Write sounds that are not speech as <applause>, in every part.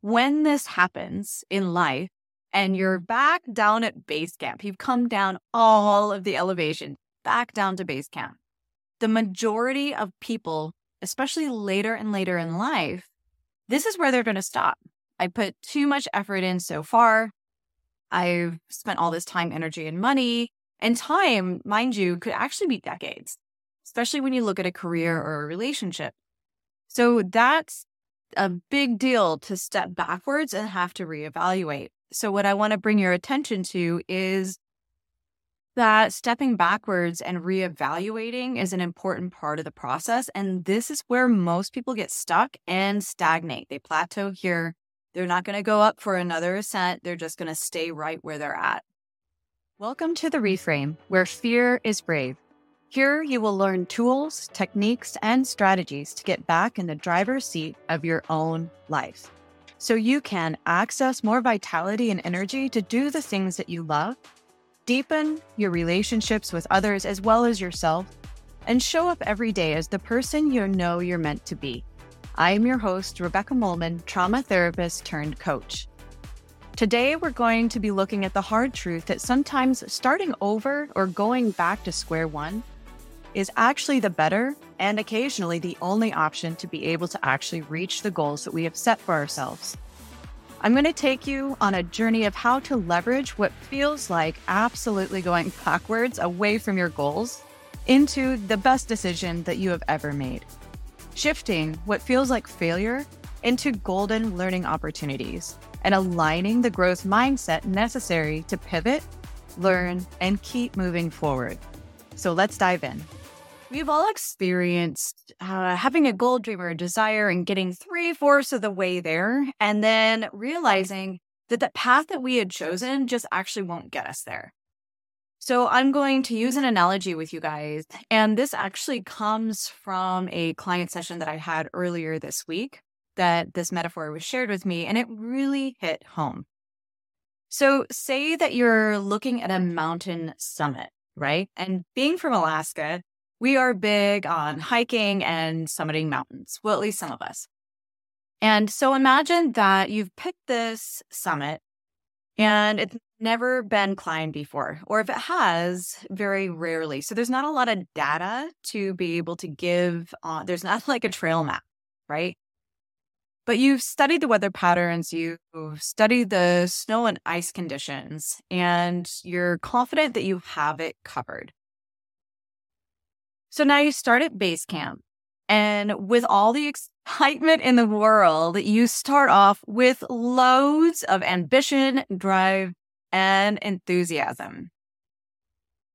when this happens in life and you're back down at base camp, you've come down all of the elevation, back down to base camp. The majority of people, especially later and later in life, this is where they're going to stop. I put too much effort in so far. I've spent all this time, energy, and money. And time, mind you, could actually be decades, especially when you look at a career or a relationship. So that's a big deal to step backwards and have to reevaluate. So, what I want to bring your attention to is that stepping backwards and reevaluating is an important part of the process. And this is where most people get stuck and stagnate. They plateau here. They're not going to go up for another ascent. They're just going to stay right where they're at. Welcome to the Reframe, where fear is brave. Here, you will learn tools, techniques, and strategies to get back in the driver's seat of your own life so you can access more vitality and energy to do the things that you love, deepen your relationships with others as well as yourself, and show up every day as the person you know you're meant to be. I am your host, Rebecca Mohlman, trauma therapist turned coach. Today, we're going to be looking at the hard truth that sometimes starting over or going back to square one is actually the better and occasionally the only option to be able to actually reach the goals that we have set for ourselves. I'm going to take you on a journey of how to leverage what feels like absolutely going <laughs> backwards away from your goals into the best decision that you have ever made. Shifting what feels like failure into golden learning opportunities and aligning the growth mindset necessary to pivot, learn, and keep moving forward. So let's dive in. We've all experienced uh, having a goal dream or a desire and getting three fourths of the way there, and then realizing that the path that we had chosen just actually won't get us there. So, I'm going to use an analogy with you guys. And this actually comes from a client session that I had earlier this week that this metaphor was shared with me, and it really hit home. So, say that you're looking at a mountain summit, right? And being from Alaska, we are big on hiking and summiting mountains. Well, at least some of us. And so imagine that you've picked this summit and it's never been climbed before, or if it has, very rarely. So there's not a lot of data to be able to give. Uh, there's not <laughs> like a trail map, right? But you've studied the weather patterns, you've studied the snow and ice conditions, and you're confident that you have it covered. So now you start at base camp. And with all the excitement in the world, you start off with loads of ambition, drive, and enthusiasm.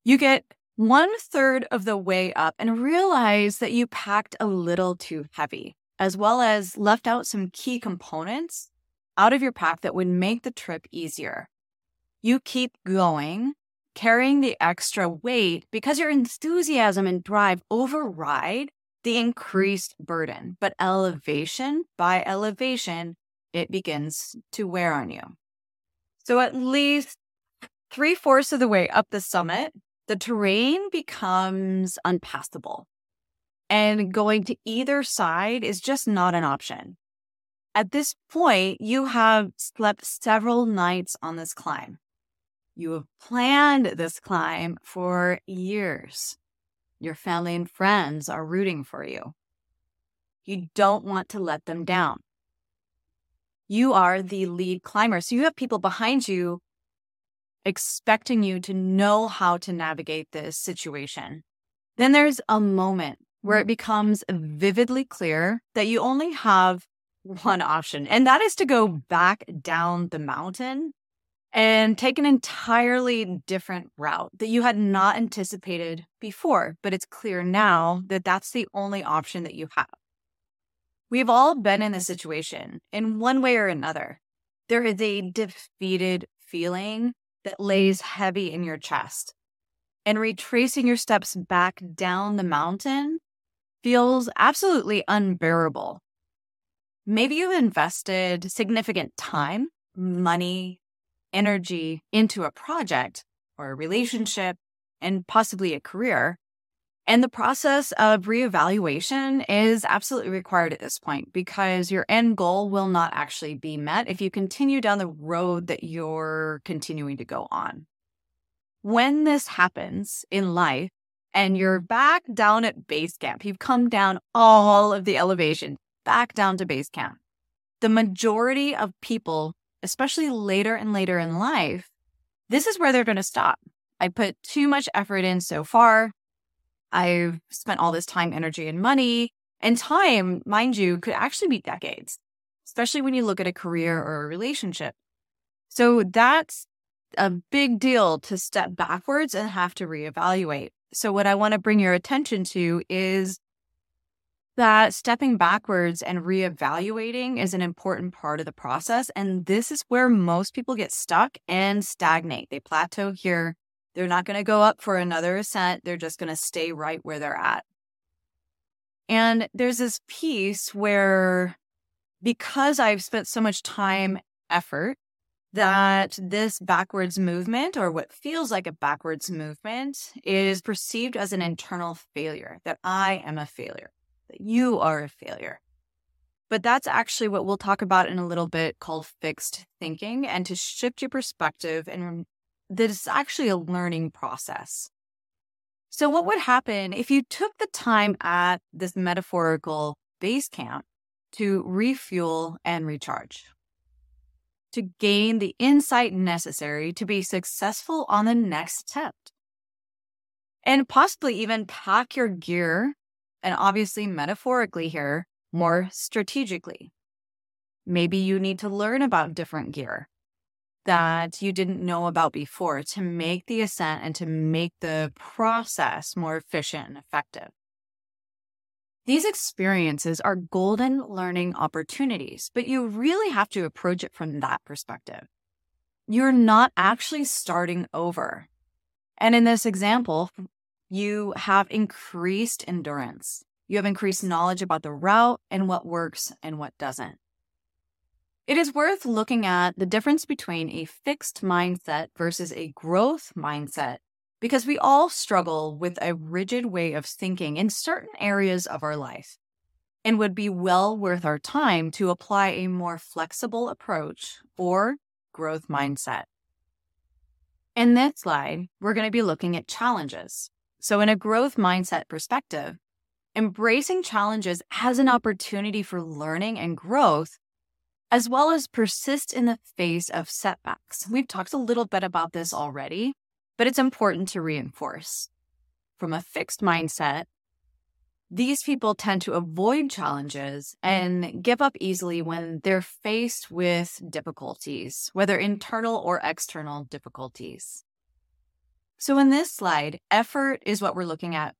You get one third of the way up and realize that you packed a little too heavy, as well as left out some key components out of your pack that would make the trip easier. You keep going carrying the extra weight because your enthusiasm and drive override the increased burden. But elevation by elevation, it begins to wear on you. So at least three fourths of the way up the summit, the terrain becomes unpassable. And going to either side is just not an option. At this point, you have slept several nights on this climb. You have planned this climb for years. Your family and friends are rooting for you. You don't want to let them down. You are the lead climber. So you have people behind you expecting you to know how to navigate this situation. Then there's a moment where it becomes vividly clear that you only have one option, and that is to go back down the mountain and take an entirely different route that you had not anticipated before. But it's clear now that that's the only option that you have. We've all been in this situation in one way or another. There is a defeated feeling that lays heavy in your chest. And retracing your steps back down the mountain feels absolutely unbearable. Maybe you've invested significant time, money, energy into a project or a relationship and possibly a career. And the process of reevaluation is absolutely required at this point because your end goal will not actually be met if you continue down the road that you're continuing to go on. When this happens in life and you're back down at base camp, you've come down all of the elevation, back down to base camp. The majority of people, especially later and later in life, this is where they're going to stop. I put too much effort in so far. I've spent all this time, energy, and money. And time, mind you, could actually be decades, especially when you look at a career or a relationship. So that's a big deal to step backwards and have to reevaluate. So, what I want to bring your attention to is that stepping backwards and reevaluating is an important part of the process. And this is where most people get stuck and stagnate. They plateau here they're not going to go up for another ascent. They're just going to stay right where they're at. And there's this piece where, because I've spent so much time, effort, that this backwards movement, or what feels like a backwards movement, is perceived as an internal failure, that I am a failure, that you are a failure. But that's actually what we'll talk about in a little bit called fixed thinking and to shift your perspective and that it's actually a learning process. So, what would happen if you took the time at this metaphorical base camp to refuel and recharge? To gain the insight necessary to be successful on the next step. And possibly even pack your gear, and obviously metaphorically here, more strategically. Maybe you need to learn about different gear that you didn't know about before to make the ascent and to make the process more efficient and effective. These experiences are golden learning opportunities, but you really have to approach it from that perspective. You're not actually starting over. And in this example, you have increased endurance. You have increased knowledge about the route and what works and what doesn't. It is worth looking at the difference between a fixed mindset versus a growth mindset because we all struggle with a rigid way of thinking in certain areas of our life and would be well worth our time to apply a more flexible approach or growth mindset. In this slide, we're going to be looking at challenges. So, in a growth mindset perspective, embracing challenges as an opportunity for learning and growth as well as persist in the face of setbacks. We've talked a little bit about this already, but it's important to reinforce. From a fixed mindset, these people tend to avoid challenges and give up easily when they're faced with difficulties, whether internal or external difficulties. So, in this slide, effort is what we're looking at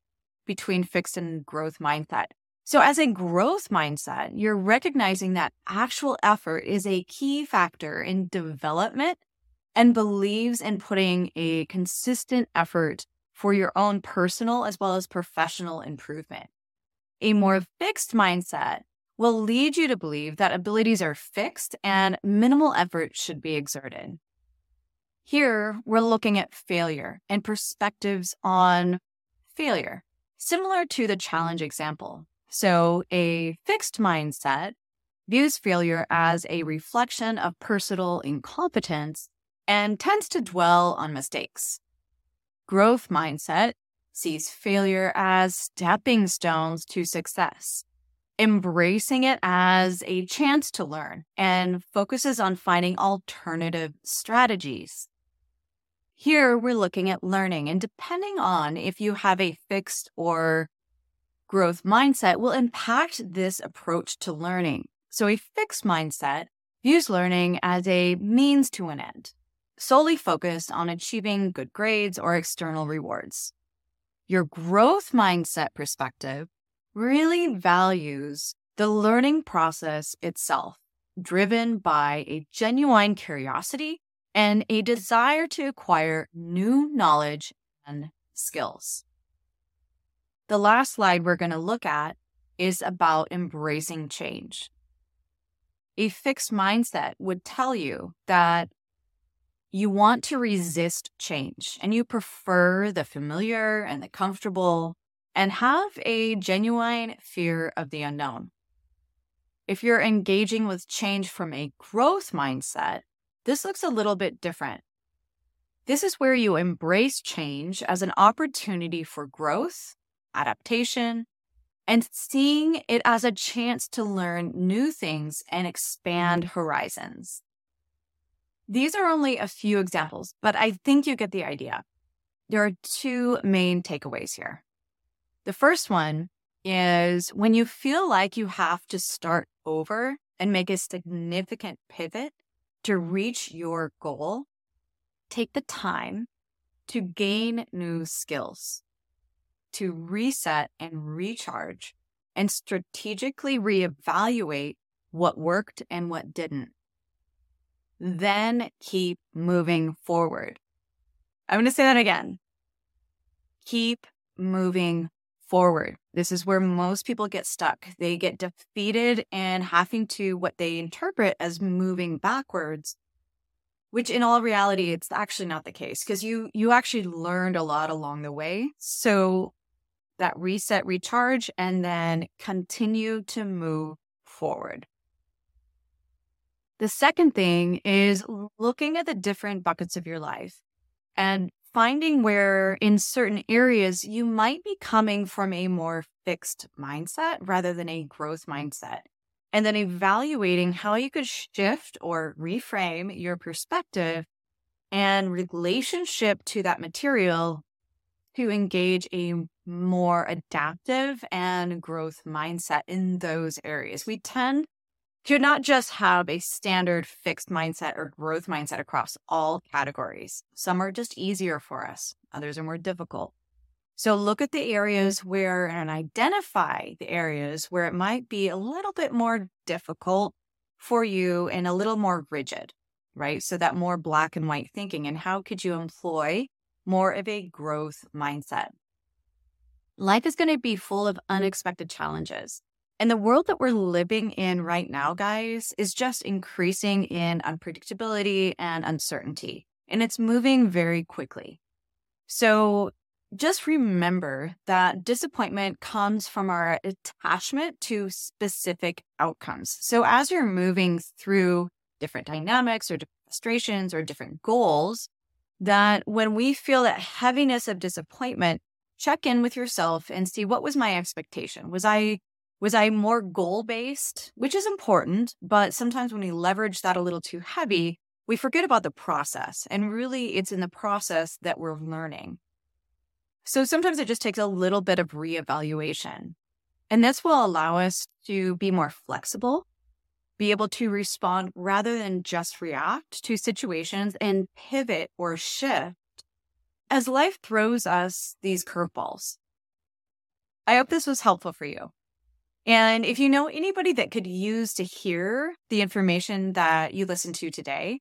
between fixed and growth mindset. So, as a growth mindset, you're recognizing that actual effort is a key factor in development and believes in putting a consistent effort for your own personal as well as professional improvement. A more fixed mindset will lead you to believe that abilities are fixed and minimal effort should be exerted. Here, we're looking at failure and perspectives on failure, similar to the challenge example. So, a fixed mindset views failure as a reflection of personal incompetence and tends to dwell on mistakes. Growth mindset sees failure as stepping stones to success, embracing it as a chance to learn, and focuses on finding alternative strategies. Here, we're looking at learning, and depending on if you have a fixed or growth mindset will impact this approach to learning. So, a fixed mindset views learning as a means to an end, solely focused on achieving good grades or external rewards. Your growth mindset perspective really values the learning process itself, driven by a genuine curiosity and a desire to acquire new knowledge and skills. The last slide we're going to look at is about embracing change. A fixed mindset would tell you that you want to resist change and you prefer the familiar and the comfortable and have a genuine fear of the unknown. If you're engaging with change from a growth mindset, this looks a little bit different. This is where you embrace change as an opportunity for growth, adaptation, and seeing it as a chance to learn new things and expand horizons. These are only a few examples, but I think you get the idea. There are two main takeaways here. The first one is when you feel like you have to start over and make a significant pivot to reach your goal, take the time to gain new skills, to reset and recharge, and strategically reevaluate what worked and what didn't. Then keep moving forward. I'm going to say that again. Keep moving forward. This is where most people get stuck. They get defeated and having to what they interpret as moving backwards, which in all reality it's actually not the case because you you actually learned a lot along the way. So that reset, recharge and then continue to move forward. The second thing is looking at the different buckets of your life and finding where in certain areas you might be coming from a more fixed mindset rather than a growth mindset. And then evaluating how you could shift or reframe your perspective and relationship to that material to engage a more adaptive and growth mindset in those areas. We tend to not just have a standard fixed mindset or growth mindset across all categories. Some are just easier for us, others are more difficult. So look at the areas where and identify the areas where it might be a little bit more difficult for you and a little more rigid, right? So that more black and white thinking. And how could you employ more of a growth mindset? Life is going to be full of unexpected challenges. And the world that we're living in right now, guys, is just increasing in unpredictability and uncertainty. And it's moving very quickly. So just remember that disappointment comes from our attachment to specific outcomes. So as you're moving through different dynamics or frustrations or different goals, that when we feel that heaviness of disappointment, check in with yourself and see what was my expectation? Was I was I more goal based, which is important, but sometimes when we leverage that a little too heavy, we forget about the process. And really, it's in the process that we're learning. So sometimes it just takes a little bit of reevaluation. And this will allow us to be more flexible, be able to respond rather than just react to situations and pivot or shift as life throws us these curveballs. I hope this was helpful for you. And if you know anybody that could use to hear the information that you listened to today,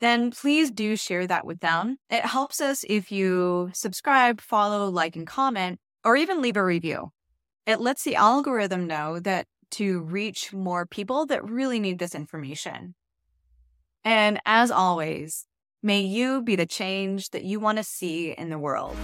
then please do share that with them. It helps us if you subscribe, follow, like, and comment, or even leave a review. It lets the algorithm know that to reach more people that really need this information. And as always, may you be the change that you want to see in the world.